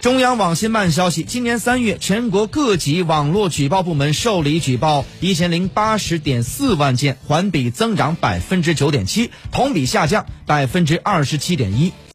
中央网信办消息，今年三月，全国各级网络举报部门受理举报一千零八十点四万件，环比增长百分之九点七，同比下降百分之二十七点一。